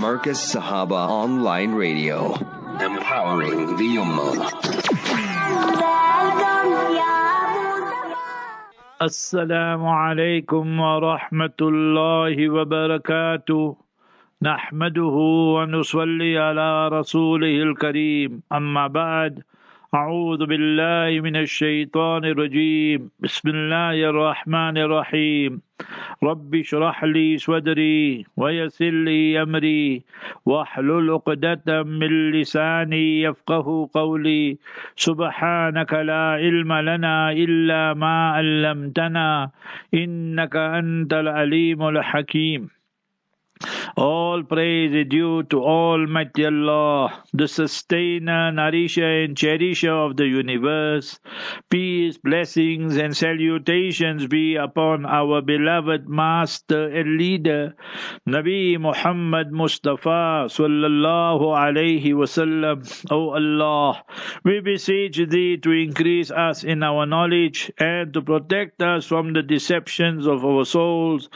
Marcus Sahaba Online Radio. Empowering the Ummah. السلام عليكم ورحمة الله وبركاته نحمده ونصلي على رسوله الكريم أما بعد أعوذ بالله من الشيطان الرجيم. بسم الله الرحمن الرحيم. رب اشرح لي صدري ويسر لي أمري. واحلل عقدة من لساني يفقه قولي. سبحانك لا علم لنا إلا ما علمتنا. إنك أنت العليم الحكيم. All praise is due to Almighty Allah, the sustainer, nourisher, and cherisher of the universe. Peace, blessings, and salutations be upon our beloved Master and Leader, Nabi Muhammad Mustafa sallallahu alaihi wasallam. O Allah, we beseech Thee to increase us in our knowledge and to protect us from the deceptions of our souls,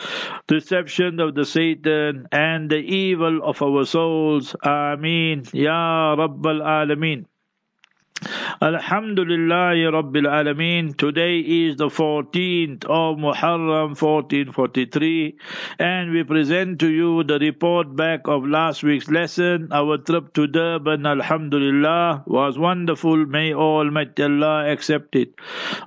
deception of the Satan, and the evil of our souls. Ameen. Ya Rabbal Alameen. Alhamdulillah Rabbil Alameen. Today is the 14th of Muharram 1443 and we present to you the report back of last week's lesson. Our trip to Durban, Alhamdulillah, was wonderful. May Almighty Allah accept it.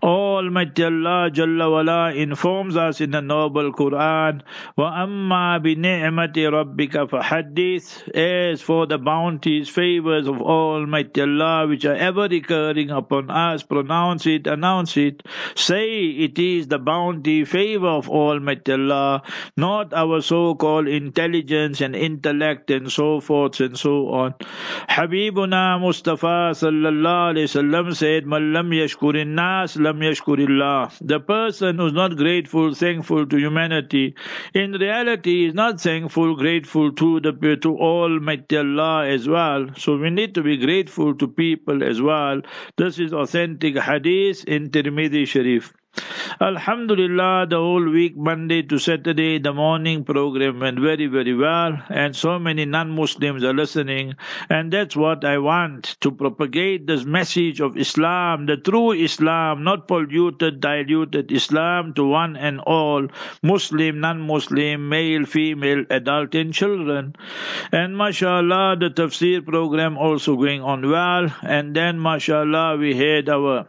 Almighty Allah Jalla wala informs us in the noble Quran, وَأَمَّا بِنِعْمَةِ رَبِّكَ فَحَدِّث As for the bounties, favors of Almighty Allah which are ever recurring upon us, pronounce it, announce it, say it is the bounty, favor of Almighty Allah, not our so-called intelligence and intellect and so forth and so on. Habibuna Mustafa sallallahu wasallam said, "Man lam yashkurin nas, lam yashkurillah." The person who's not grateful, thankful to humanity, in reality is not thankful, grateful to the to Almighty Allah as well. So we need to be grateful to people as well. This is authentic hadith in Tirmidhi Sharif. Alhamdulillah, the whole week, Monday to Saturday, the morning program went very, very well, and so many non Muslims are listening. And that's what I want to propagate this message of Islam, the true Islam, not polluted, diluted Islam to one and all Muslim, non Muslim, male, female, adult, and children. And mashallah, the tafsir program also going on well. And then, mashallah, we had our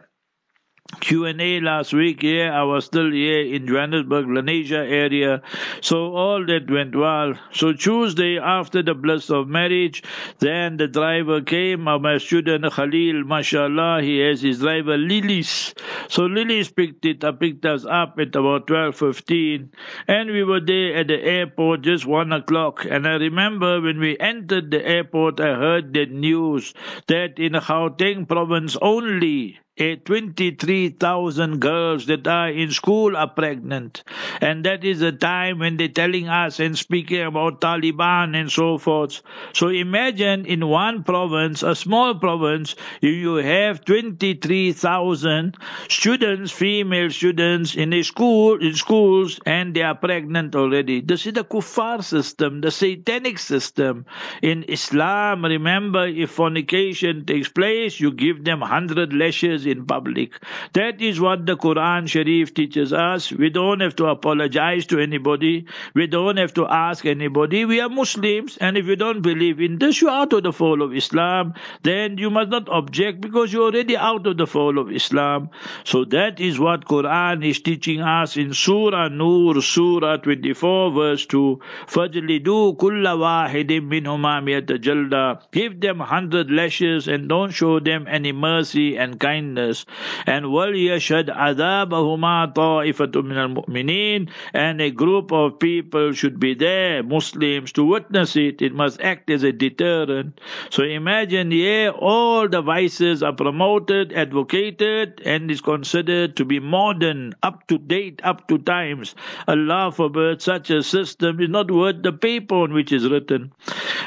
Q&A last week Yeah, I was still here in Johannesburg, Lenasia area. So all that went well. So Tuesday after the bliss of marriage, then the driver came, uh, my student Khalil, mashallah, he has his driver Lilis. So Lilis picked it up, picked us up at about 12.15 and we were there at the airport just one o'clock. And I remember when we entered the airport, I heard the news that in Gauteng province only, 23,000 girls that are in school are pregnant. And that is the time when they're telling us and speaking about Taliban and so forth. So imagine in one province, a small province, you have 23,000 students, female students in a school, in schools, and they are pregnant already. This is the kuffar system, the satanic system. In Islam, remember, if fornication takes place, you give them 100 lashes in public. That is what the Quran Sharif teaches us. We don't have to apologize to anybody. We don't have to ask anybody. We are Muslims, and if you don't believe in this, you're out of the fold of Islam. Then you must not object because you're already out of the fold of Islam. So that is what Quran is teaching us in Surah Nur, Surah 24, verse 2. فَجْلِدُوا كُلَّ وَاحِدٍ مِّنْهُمَا مِيَةَ جَلْدًا Give them hundred lashes and don't show them any mercy and kindness. And And wal yashad adabahuma ta'ifatun min al-mu'minin. And a group of people should be there, Muslims, to witness it. It must act as a deterrent. So imagine, yeah, all the vices are promoted, advocated, and is considered to be modern, up to date, up to times. Allah forbid such a system is not worth the paper on which is written.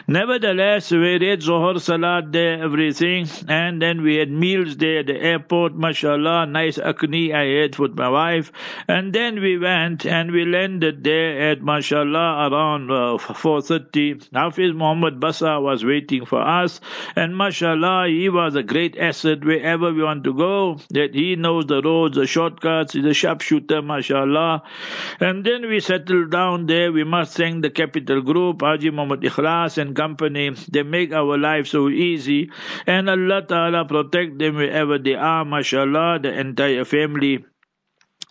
Nevertheless, we read Zohar Salat there, everything, and then we had meals there at the airport airport, mashallah, nice akni I had with my wife. And then we went and we landed there at mashallah around uh, 4.30. Hafiz Muhammad Basa was waiting for us. And mashallah, he was a great asset wherever we want to go, that he knows the roads, the shortcuts, he's a sharpshooter, mashallah. And then we settled down there. We must thank the Capital Group, Haji Muhammad Ikhlas and company. They make our life so easy. And Allah Ta'ala protect them wherever they are, mashallah, the entire family.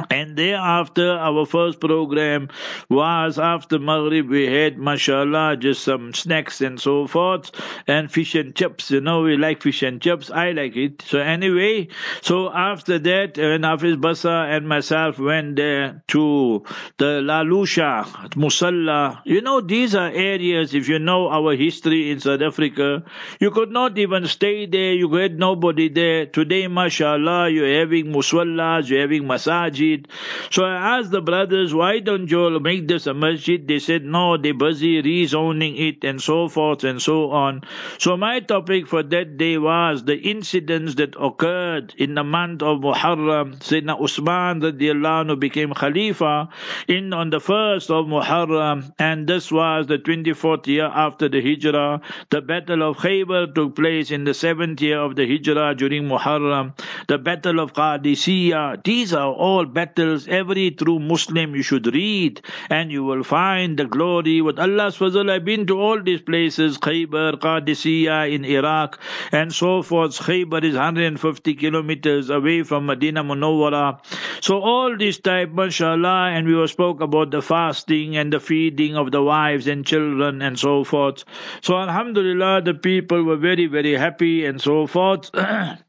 And thereafter, our first program was after Maghrib. We had, mashallah, just some snacks and so forth, and fish and chips. You know, we like fish and chips. I like it. So anyway, so after that, uh, when Hafiz Basa and myself went there to the La Lucia, Musalla, you know, these are areas, if you know our history in South Africa, you could not even stay there. You had nobody there. Today, mashallah, you're having musallas, you're having masajid, masjid. So I asked the brothers, why don't you make this a masjid? They said, no, they're busy rezoning it and so forth and so on. So my topic for that day was the incidents that occurred in the month of Muharram. Sayyidina Usman radiallahu anhu became Khalifa in on the first of Muharram and this was the 24th year after the Hijrah. The battle of Khaybar took place in the seventh year of the Hijrah during Muharram. The battle of Qadisiyah. These are all battles, every true Muslim you should read, and you will find the glory with Allah's fazl. I've been to all these places, Khaybar, Qadisiyah in Iraq, and so forth. Khaybar is 150 kilometers away from Medina Munawwara. So all this type, mashallah, and we were spoke about the fasting and the feeding of the wives and children and so forth. So alhamdulillah, the people were very, very happy and so forth.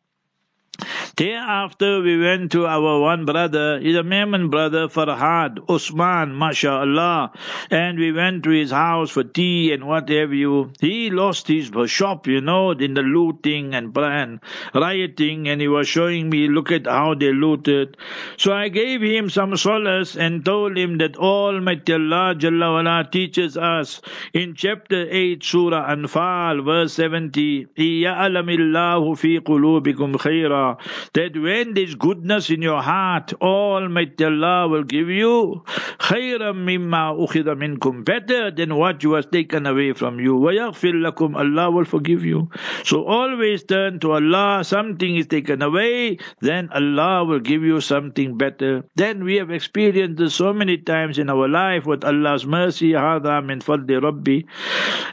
Thereafter, we went to our one brother, he's a Memon brother, Farhad, Usman, mashallah. And we went to his house for tea and what have you. He lost his shop, you know, in the looting and, and rioting, and he was showing me, look at how they looted. So I gave him some solace and told him that Almighty Allah Jalla wala, teaches us in chapter 8, Surah Anfal, verse 70, يَعْلَمِ اللَّهُ فِي قُلُوبِكُمْ خَيْرًا that when there's goodness in your heart, Almighty Allah will give you خَيْرًا مِمَّا أُخِذَ مِنْكُمْ better than what was taken away from you. وَيَغْفِرْ لَكُمْ Allah will forgive you. So always turn to Allah. Something is taken away, then Allah will give you something better. Then we have experienced this so many times in our life with Allah's mercy. هذا من فضل ربي.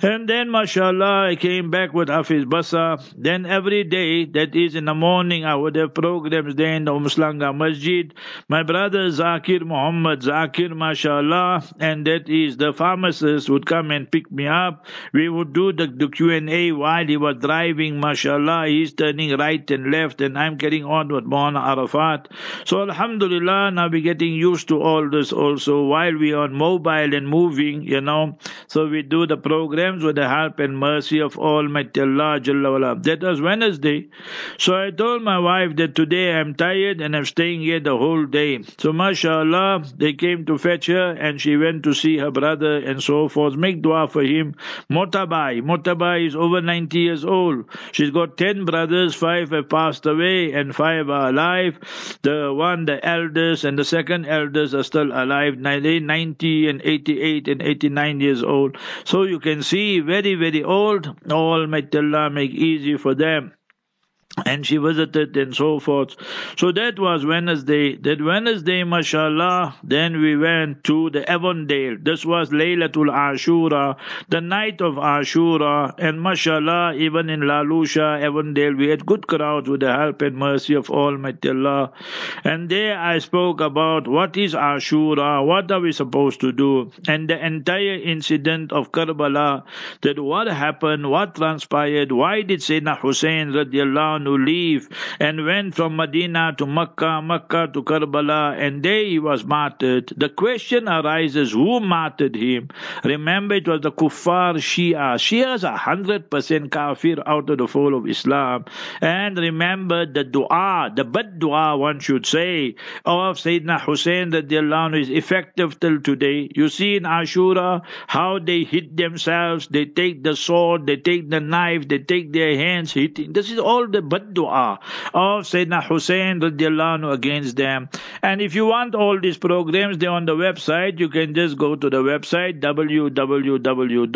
And then, mashallah, I came back with Hafiz Basa. Then every day, that is in the morning, would have programs there in the Umhlanga Masjid. My brother Zakir Muhammad Zakir, mashallah, and that is the pharmacist would come and pick me up. We would do the, the Q&A while he was driving, mashallah. He's turning right and left, and I'm getting on with Mona Arafat. So, alhamdulillah, now we're getting used to all this also while we are on mobile and moving, you know. So, we do the programs with the help and mercy of Almighty Allah. That was Wednesday. So, I told my wife that today I'm tired and I'm staying here the whole day. So, mashallah, they came to fetch her and she went to see her brother and so forth. Make dua for him. Motabai. Motabai is over 90 years old. She's got 10 brothers, five have passed away and five are alive. The one, the eldest, and the second eldest are still alive. 90 and 88 and 89 years old. So you can see, very, very old. All may Allah make easy for them and she visited and so forth. So that was Wednesday. That Wednesday, mashallah, then we went to the Avondale. This was Laylatul Ashura, the night of Ashura, and mashallah, even in La Lucia, Avondale, we had good crowds with the help and mercy of Almighty Allah. And there I spoke about what is Ashura, what are we supposed to do, and the entire incident of Karbala, that what happened, what transpired, why did Sayyidina Hussein radiallahu to leave and went from Medina to Mecca, Mecca to Karbala, and there he was martyred. The question arises who martyred him? Remember, it was the Kuffar Shia. Shias are 100% kafir out of the fold of Islam. And remember the dua, the bad dua, one should say, of Sayyidina Hussein that the radiallahu is effective till today. You see in Ashura how they hit themselves, they take the sword, they take the knife, they take their hands hitting. This is all the dua of Sayyidina Hussein radiallahu against them. And if you want all these programs, they're on the website. You can just go to the website www.mufti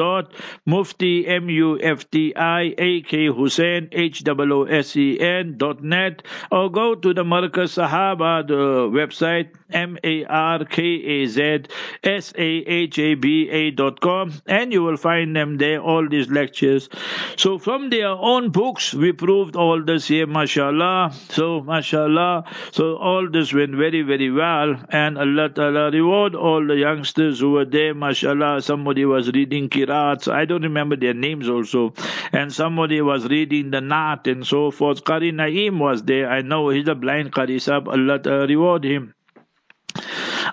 m u f t i a k Hussein h o s e n dot net or go to the Markaz Sahaba the website M A R K A Z S A H A B A dot com, and you will find them there, all these lectures. So, from their own books, we proved all this here, mashallah. So, mashallah. So, all this went very, very well, and Allah Ta'ala reward all the youngsters who were there, mashallah. Somebody was reading Kirats, I don't remember their names also, and somebody was reading the Nat and so forth. Qari Naim was there, I know he's a blind Qari Sab, Allah Ta'ala reward him.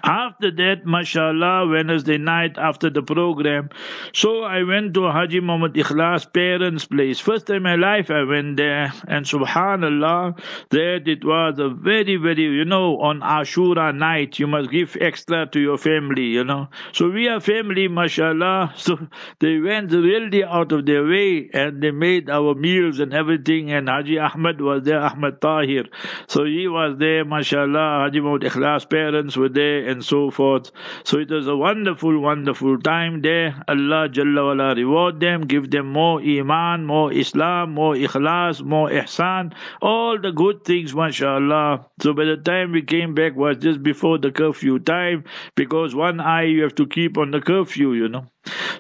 After that, mashallah, Wednesday night after the program, so I went to Haji Muhammad Ikhlas parents' place. First time in my life I went there, and subhanallah, that it was a very, very, you know, on Ashura night, you must give extra to your family, you know. So we are family, mashallah. So they went really out of their way and they made our meals and everything. And Haji Ahmed was there, Ahmed Tahir. So he was there, mashallah. Haji Muhammad Ikhlas parents were there and so forth. So it was a wonderful, wonderful time there. Allah Jalla wala reward them, give them more iman, more Islam, more ikhlas, more ihsan, all the good things, mashallah. So by the time we came back was just before the curfew time because one eye you have to keep on the curfew, you know.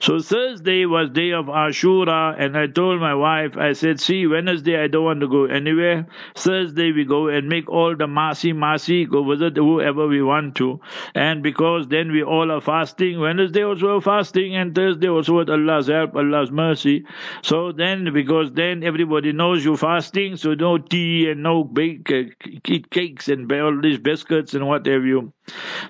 So Thursday was day of Ashura, and I told my wife, I said, see, Wednesday I don't want to go anywhere. Thursday we go and make all the masi masi, go visit whoever we want to. And because then we all are fasting, Wednesday also fasting, and Thursday also with Allah's help, Allah's mercy. So then, because then everybody knows you fasting, so no tea and no bake, uh, eat cakes and all these biscuits and what have you.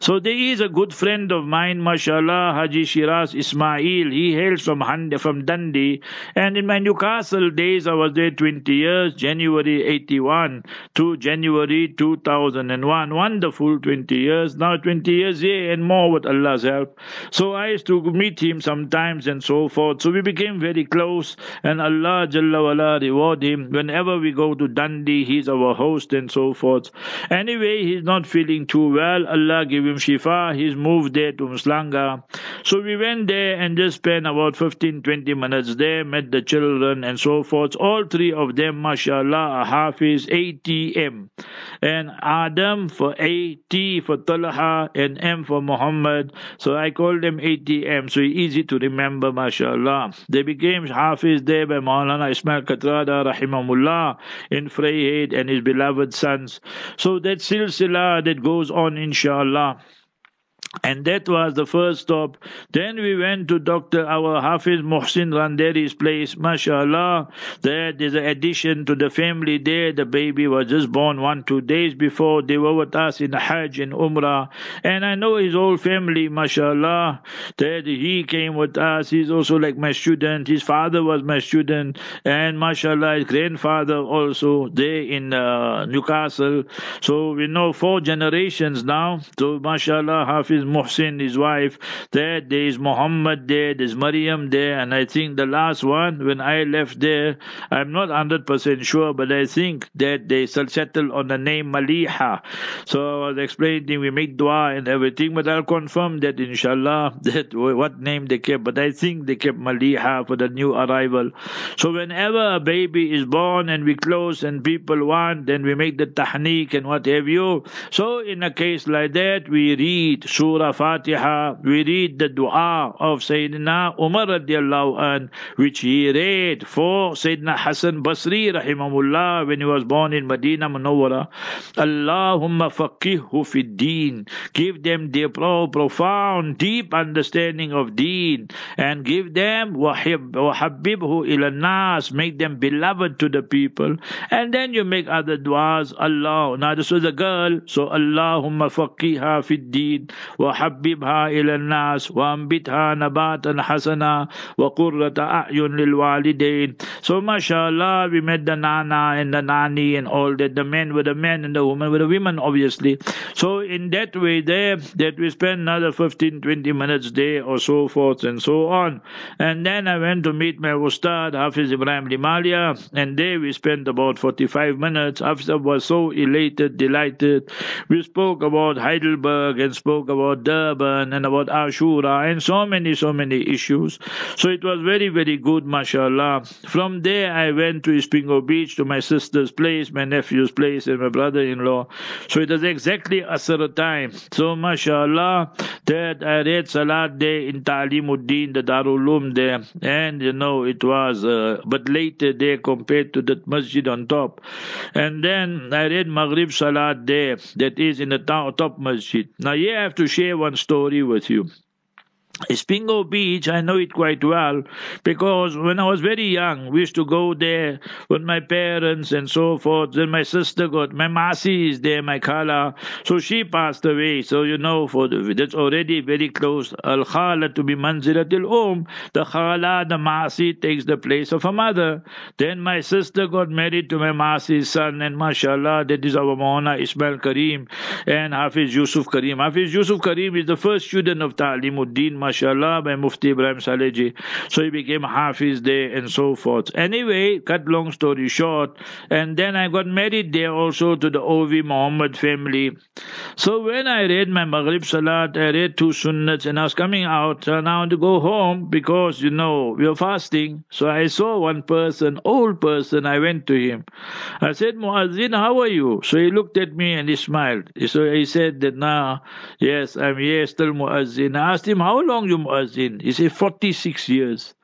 So there is a good friend of mine, mashallah, Haji Shiraz Ismail. He hails from Hande, from Dundee. And in my Newcastle days, I was there 20 years, January 81 to January 2001. Wonderful 20 years. Now 20 years here and more with Allah's help. So I used to meet him sometimes and so forth. So we became very close and Allah Jalla wala reward him. Whenever we go to Dundee, he's our host and so forth. Anyway, he's not feeling too well. Allah Allah give him shifa. He's moved there to Mhlanga. So we went there and just spent about 15, 20 minutes there, met the children and so forth. All three of them, mashallah, Hafiz, ATM. And Adam for A, T for Talha, and M for Muhammad. So I called them ATM. So easy to remember, mashallah. They became Hafiz there by Maulana Ismail Katrada, rahimahullah, in Freyhead and his beloved sons. So that silsila that goes on, inshallah. Allah and that was the first stop. Then we went to Dr. our Hafiz Muhsin Randeri's place. MashaAllah. There there's an addition to the family there. The baby was just born one, two days before. They were with us in Hajj and Umrah. And I know his whole family, MashaAllah. That he came with us. He's also like my student. His father was my student. And MashaAllah, his grandfather also there in uh, Newcastle. So we know four generations now. So MashaAllah, Hafiz is Muhsin, his wife. There, there is Muhammad there, there's Maryam there, and I think the last one, when I left there, I'm not 100% sure, but I think that they settled on the name Maliha. So I was explaining, we make dua and everything, but I'll confirm that inshallah, that what name they kept, but I think they kept Maliha for the new arrival. So whenever a baby is born and we close and people want, then we make the tahniq and what have you. So in a case like that, we read Surah Fatiha, we read the dua of Sayyidina Umar radiallahu an, which he read for Sayyidina Hassan Basri rahimahullah when he was born in Medina Munawwara. Allahumma faqihhu fi deen. Give them their profound, deep understanding of deen and give them wahabibhu ila nas. Make them beloved to the people. And then you make other duas. Allah. Now this was a girl. So Allahumma faqiha fi deen وحببها إلى الناس وأنبتها نباتا حسنا وقرة أعين للوالدين So mashallah we met the nana and the nani and all that the men were the men and the women were the women obviously so in that way there that we spent another 15 20 minutes there or so forth and so on and then I went to meet my Ustad Hafiz Ibrahim Limalia and there we spent about 45 minutes Hafiz was so elated delighted we spoke about Heidelberg and spoke about Durban and about Ashura and so many so many issues. So it was very very good mashallah. From there I went to Isipingo Beach to my sister's place my nephew's place and my brother-in-law. So it was exactly Asr time. So mashallah that I read Salat there in Ta'limuddin the Darul Uloom there. And you know it was uh, but later there compared to that masjid on top. And then I read Maghrib Salat there that is in the top masjid. Now here I have to share one story with you Isipingo Beach, I know it quite well because when I was very young, we used to go there with my parents and so forth. Then my sister got, my Masi is there, my Khala. So she passed away. So, you know, for the, that's already very close. Al Khala to be Manzilatil Om. The Khala, the Masi, takes the place of a mother. Then my sister got married to my Masi's son, and mashallah, that is our Mauna Ismail Karim and Hafiz Yusuf Karim. Hafiz Yusuf Karim is the first student of Ta'limuddin mashallah, by Mufti Ibrahim Saleji. So he became Hafiz there and so forth. Anyway, cut long story short, and then I got married there also to the Ovi Muhammad family. So when I read my Maghrib Salat, I read two sunnats and I was coming out uh, now to go home because, you know, we were fasting. So I saw one person, old person, I went to him. I said, Muazzin, how are you? So he looked at me and he smiled. So he said that, nah, yes, I'm here still Muazzin. I asked him, how long long you muazzin? He said, 46 years.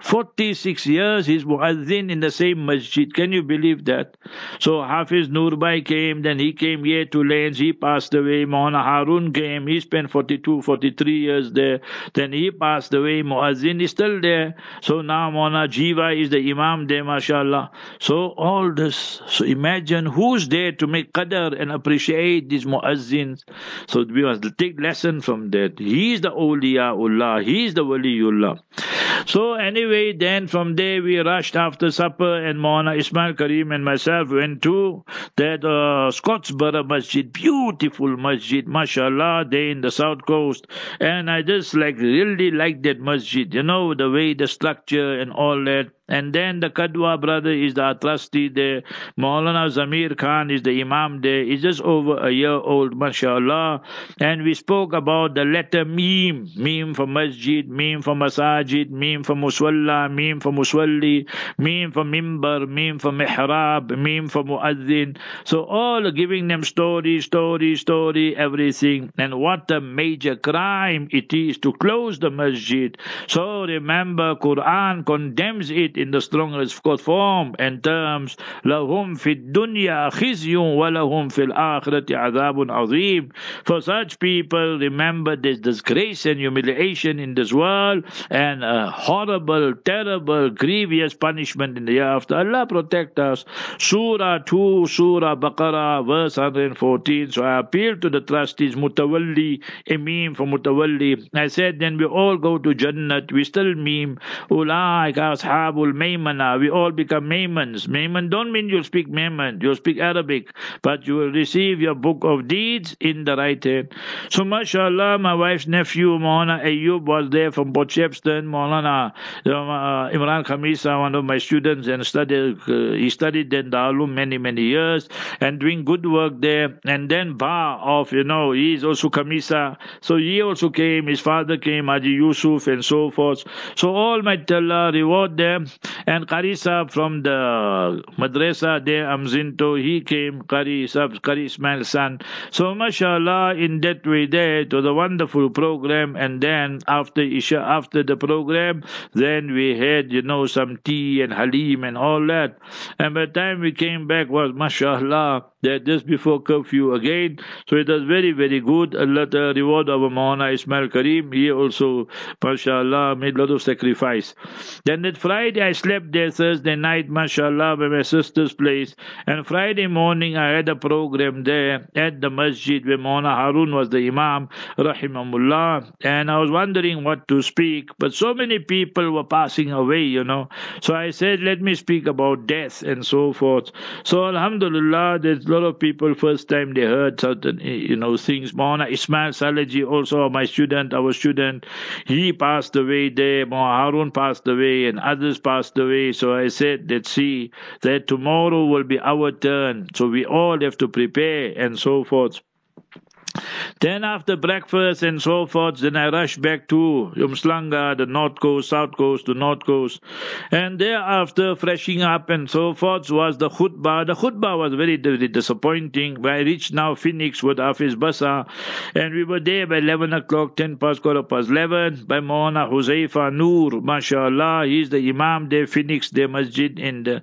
46 years he's muazzin in the same masjid. Can you believe that? So Hafiz Nurbai came, then he came here to Lanes, he passed away. Mohana Harun came, he spent 42, 43 years there. Then he passed away. Muazzin is still there. So now Mohana Jiva is the Imam there, mashallah. So all this, so imagine who's there to make qadr and appreciate these muazzins. So we must take lesson from that. He is the awliyaullah, he is the waliullah. So anyway, then from there we rushed after supper, and Mona Ismail Karim and myself went to that uh, Scottburgh Masjid, beautiful masjid, mashallah, there in the south coast. And I just like really like that masjid, you know, the way the structure and all that. And then the Kadwa brother is the trustee there. Maulana Zamir Khan is the Imam there. He's just over a year old, mashallah. And we spoke about the letter Meme. Meme for Masjid, Meme for Masajid, Meme for Muswalla, Meme for Muswalli, Meme for Mimbar, Meme for Mihrab, Meme for Muazzin. So all giving them story, story, story, everything. And what a major crime it is to close the masjid. So remember, Quran condemns it in the strongest form and terms لهم في الدنيا خزي ولهم في الآخرة عذاب عظيم for such people remember this disgrace and humiliation in this world and a horrible terrible grievous punishment in the year after Allah protect us Surah 2 Surah Baqarah verse 114 so I appeal to the trustees Mutawalli Imam for Mutawalli I said then we all go to Jannat we still meme أولئك Abul Maymana. We all become Maimans. Maimon don't mean you speak Maimon, you speak Arabic, but you will receive your book of deeds in the right hand. So, mashallah, my wife's nephew, Maulana Ayub, was there from Potchefstroom. Maulana um, uh, Imran Khamisa, one of my students, and studied, uh, he studied in Darulum many, many years and doing good work there. And then Ba of, you know, he is also Khamisa. So, he also came, his father came, Haji Yusuf, and so forth. So, all my Allah reward them and Qari from the madrasa there, Umzinto, he came, Qari Sahib, Qari Ismail's son. So, mashallah, in that way there, to the wonderful program. And then after Isha, after the program, then we had, you know, some tea and halim and all that. And by the time we came back was, mashallah, that just before curfew again. So it was very, very good. Allah the reward of Maulana Ismail Karim. He also, mashallah, made a lot of sacrifice. Then that Friday I slept there Thursday night, mashallah, by my sister's place. And Friday morning I had a program there at the masjid where Mona Harun was the Imam, rahimahullah. And I was wondering what to speak, but so many people were passing away, you know. So I said, let me speak about death and so forth. So Alhamdulillah, there's a lot of people first time they heard certain, you know, things. Mona Ismail Salaji, also my student, our student, he passed away there. Mona Harun passed away and others passed away. So I said, let's see that tomorrow will be our turn. So we all have to prepare and so forth. Then after breakfast and so forth, then I rushed back to Umhlanga, the north coast, south coast, the north coast. And thereafter, freshing up and so forth was the khutbah. The khutbah was very, very disappointing. I reached now Phoenix with Hafiz Basa, and we were there by 11 o'clock, 10 past, quarter past 11, by Mohana Huzaifa Noor, mashallah. He's the Imam there, Phoenix, the masjid. And uh,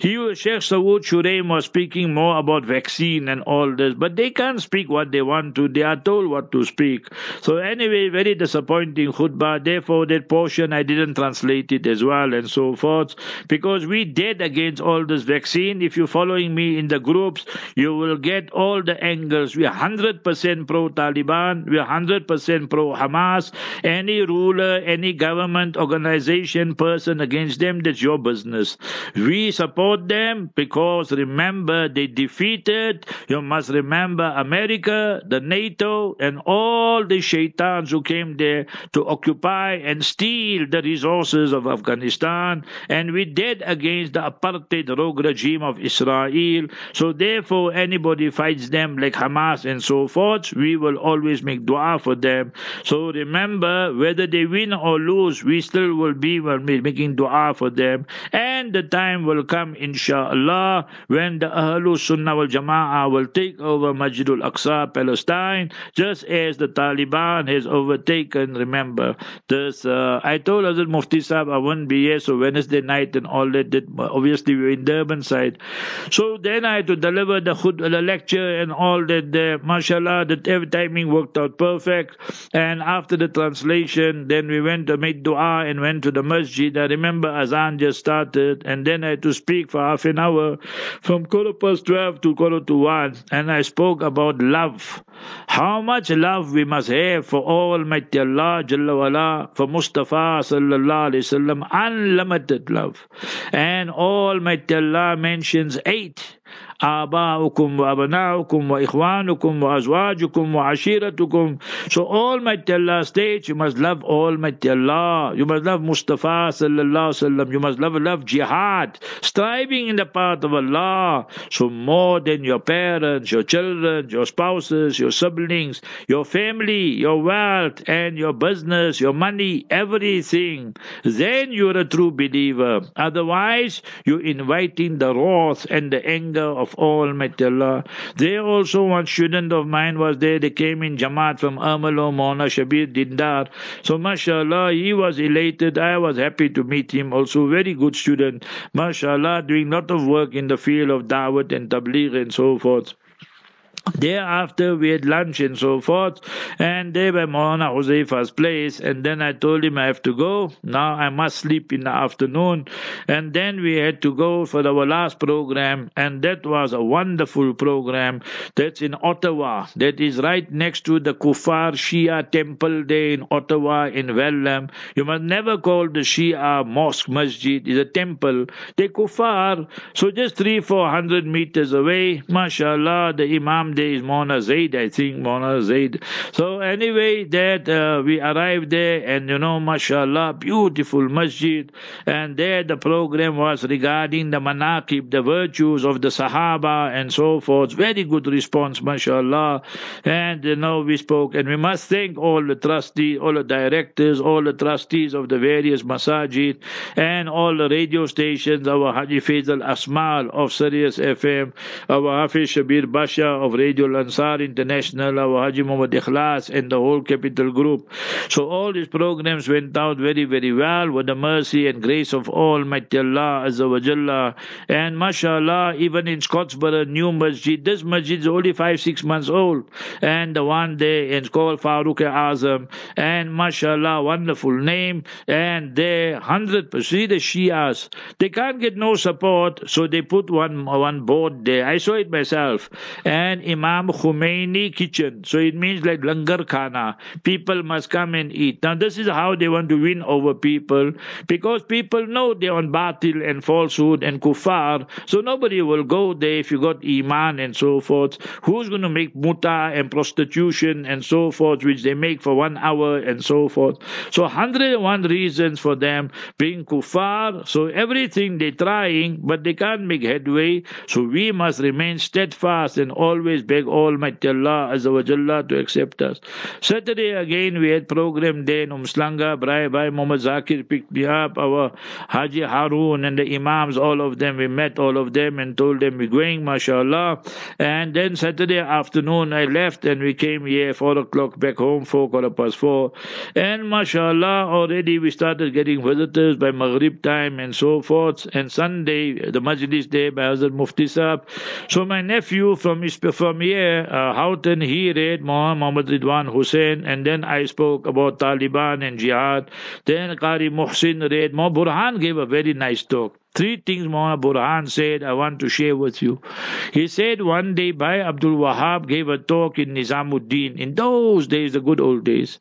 he, Sheikh Saud Shuraim was speaking more about vaccine and all this, but they can't speak what they want to. They are told what to speak. So anyway, very disappointing khutbah. Therefore, that portion I didn't translate it as well and so forth because we dead against all this vaccine. If you're following me in the groups, you will get all the angles. We are 100% pro Taliban. We are 100% pro Hamas. Any ruler, any government organization person against them, that's your business. We support them because remember they defeated. You must remember America, the NATO, and all the shaitans who came there to occupy and steal the resources of Afghanistan. And we did against the apartheid rogue regime of Israel. So therefore, anybody fights them like Hamas and so forth, we will always make dua for them. So remember, whether they win or lose, we still will be making dua for them. And the time will come, inshallah, when the Ahlul Sunnah wal Jama'ah will take over Masjidul Aqsa, Palestine, just as the Taliban has overtaken. Remember, this uh, I told Hazrat Mufti Sahib I wouldn't be here, so Wednesday night and all that. that obviously, we were in Durban side. So then I had to deliver the, khud, the lecture and all that there. MashaAllah, the timing worked out perfect. And after the translation, then we went to make dua and went to the masjid. I remember Azan just started, and then I had to speak for half an hour from quarter past 12 to quarter to 1. And I spoke about love. How much love we must have for Almighty Allah Jalla wala, for Mustafa sallallahu alaihi wasallam, unlimited love. And Almighty Allah mentions eight آباؤكم وأبناؤكم وإخوانكم وأزواجكم وعشيرتكم So Almighty Allah states you must love Almighty Allah. You must love Mustafa sallallahu alaihi wasallam. You must love, love jihad, striving in the path of Allah. So more than your parents, your children, your spouses, your siblings, your family, your wealth, and your business, your money, everything. Then you're a true believer. Otherwise, you're inviting the wrath and the anger of Almighty Allah. There also one student of mine was there. They came in Jamaat from Amalo, Mona Shabir Dindar. So mashallah, he was elated. I was happy to meet him. Also very good student. Mashallah, doing lot of work in the field of Dawat and Tabligh and so forth. Thereafter, we had lunch and so forth, and they were Maulana Huzaifa's place. And then I told him I have to go. Now I must sleep in the afternoon. And then we had to go for our last program, and that was a wonderful program. That's in Ottawa. That is right next to the Kufar Shia temple there in Ottawa, in Welland. You must never call the Shia mosque masjid. It's a temple. They Kufar. So just three, four hundred meters away, mashallah, the Imam there is Mona Zaid, I think, Mona Zaid. So anyway, that uh, we arrived there and you know, mashallah, beautiful masjid. And there the program was regarding the manaqib, the virtues of the Sahaba and so forth. Very good response, mashallah. And you know, we spoke and we must thank all the trustees, all the directors, all the trustees of the various masajid and all the radio stations, our Haji Faisal Asmal of Sirius FM, our Hafiz Shabir Basha of Radio Ansar International, our Haji Muhammad Ikhlas, and the whole Capital Group. So all these programs went out very, very well with the mercy and grace of Almighty Allah Azza wa Jalla. And mashallah, even in Scottburgh, new masjid, this masjid is only five, six months old. And the one day it's called Farooq Azam. And mashallah, wonderful name. And they 100%, see the Shias, they can't get no support, so they put one, one board there. I saw it myself. And Imam Khomeini kitchen. So it means like langar khana. People must come and eat. Now this is how they want to win over people because people know they're on batil and falsehood and kuffar. So nobody will go there if you got iman and so forth. Who's going to make muta and prostitution and so forth, which they make for one hour and so forth. So 101 reasons for them being kuffar. So everything they're trying, but they can't make headway. So we must remain steadfast and always beg Almighty Allah Azza wa Jalla to accept us. Saturday again we had program day in Umhlanga. Brai Bhai Muhammad Zakir picked me up. Our Haji Harun and the Imams, all of them, we met all of them and told them we're going, mashallah. And then Saturday afternoon I left and we came here four o'clock back home, four quarter past four. And mashallah, already we started getting visitors by Maghrib time and so forth. And Sunday, the Majlis Day by Hazrat Mufti Saab. So my nephew from from here, uh, Houghton, he read Muhammad Ridwan Hussein, and then I spoke about Taliban and jihad. Then Qari Muhsin read. Burhan gave a very nice talk. Three things Maulana Burhan said I want to share with you. He said one day Bhai Abdul Wahab gave a talk in Nizamuddin in those days, the good old days.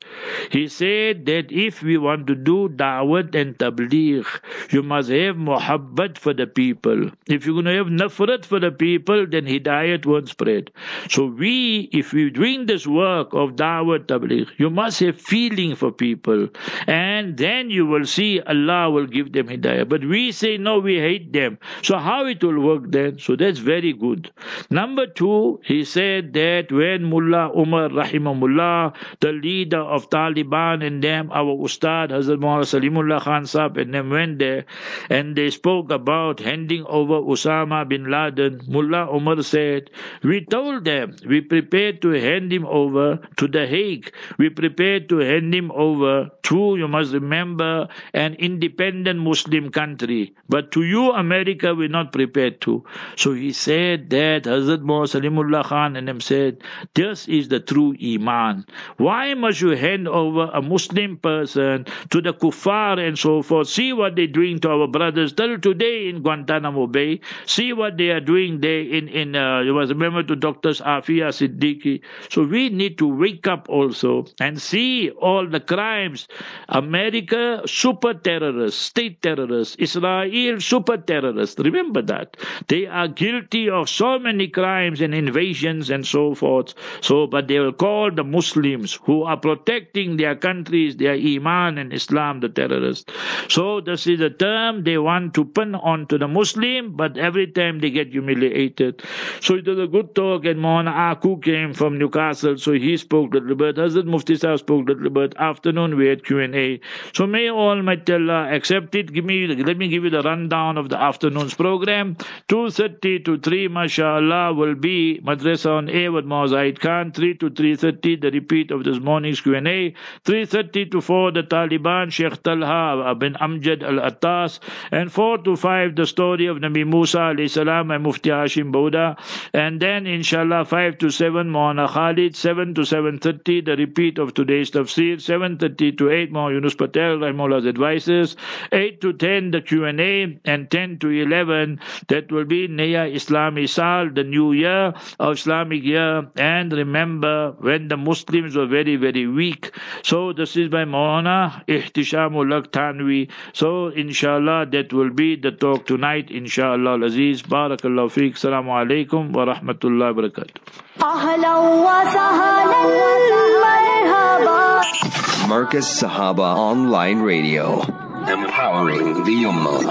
He said that if we want to do da'wat and tabligh, you must have muhabbat for the people. If you're going to have nafrat for the people, then hidayat won't spread. So we, if we're doing this work of da'wat tabligh, you must have feeling for people. And then you will see Allah will give them hidayah. But we say, no, we hate them. So how it will work then? So that's very good. Number two, he said that when Mullah Umar Rahimahullah, the leader of Taliban and them, our Ustad Hazrat Muhammad Salimullah Khan Sahib and them went there and they spoke about handing over Osama bin Laden. Mullah Umar said, we told them we prepared to hand him over to the Hague. We prepared to hand him over to, you must remember, an independent Muslim country. But to you, America, we're not prepared to. So he said that Hazrat Muhammad Salimullah Khan and him said, this is the true Iman. Why must you hand over a Muslim person to the kuffar and so forth? See what they're doing to our brothers till today in Guantanamo Bay. See what they are doing there in, in uh, you must remember to Doctors Afia Siddiqui. So we need to wake up also and see all the crimes. America, super terrorists, state terrorists, Israel, super terrorists. Remember that. They are guilty of so many crimes and invasions and so forth. So, but they will call the Muslims who are protecting their countries, their Iman and Islam, the terrorists. So, this is a term they want to pin onto the Muslim, but every time they get humiliated. So, it was a good talk, and Mohana Aku came from Newcastle, so he spoke a little bit. Hazrat Mufti Sahib spoke little bit. Afternoon, we had Q&A. So, may Almighty Allah accept it. Give me, let me give you the rundown down of the afternoon's program. 2.30 to 3, mashallah, will be Madrasa on air with Mazaid Khan. 3 to 3.30, the repeat of this morning's Q&A. 3.30 to 4, the Taliban, Sheikh Talha bin Amjad al-Attas. And 4 to 5, the story of Nabi Musa alayhi salam and Mufti Hashim Bouda. And then, inshallah, 5 to 7, Mohana Khalid. 7 to 7.30, the repeat of today's tafsir. 7.30 to 8, Mohana Yunus Patel, Rahimullah's advices. 8 to 10, the Q&A and 10 to 11 that will be Naya Islami Sal, the new year of Islamic year. And remember when the Muslims were very, very weak. So this is by Maulana Ihtishamul Tanwi. So inshallah that will be the talk tonight. Inshallah Aziz. Barakallahu feek. Assalamu alaikum wa rahmatullahi wa barakatuh. Markaz Sahaba Online Radio. Empowering the Ummah.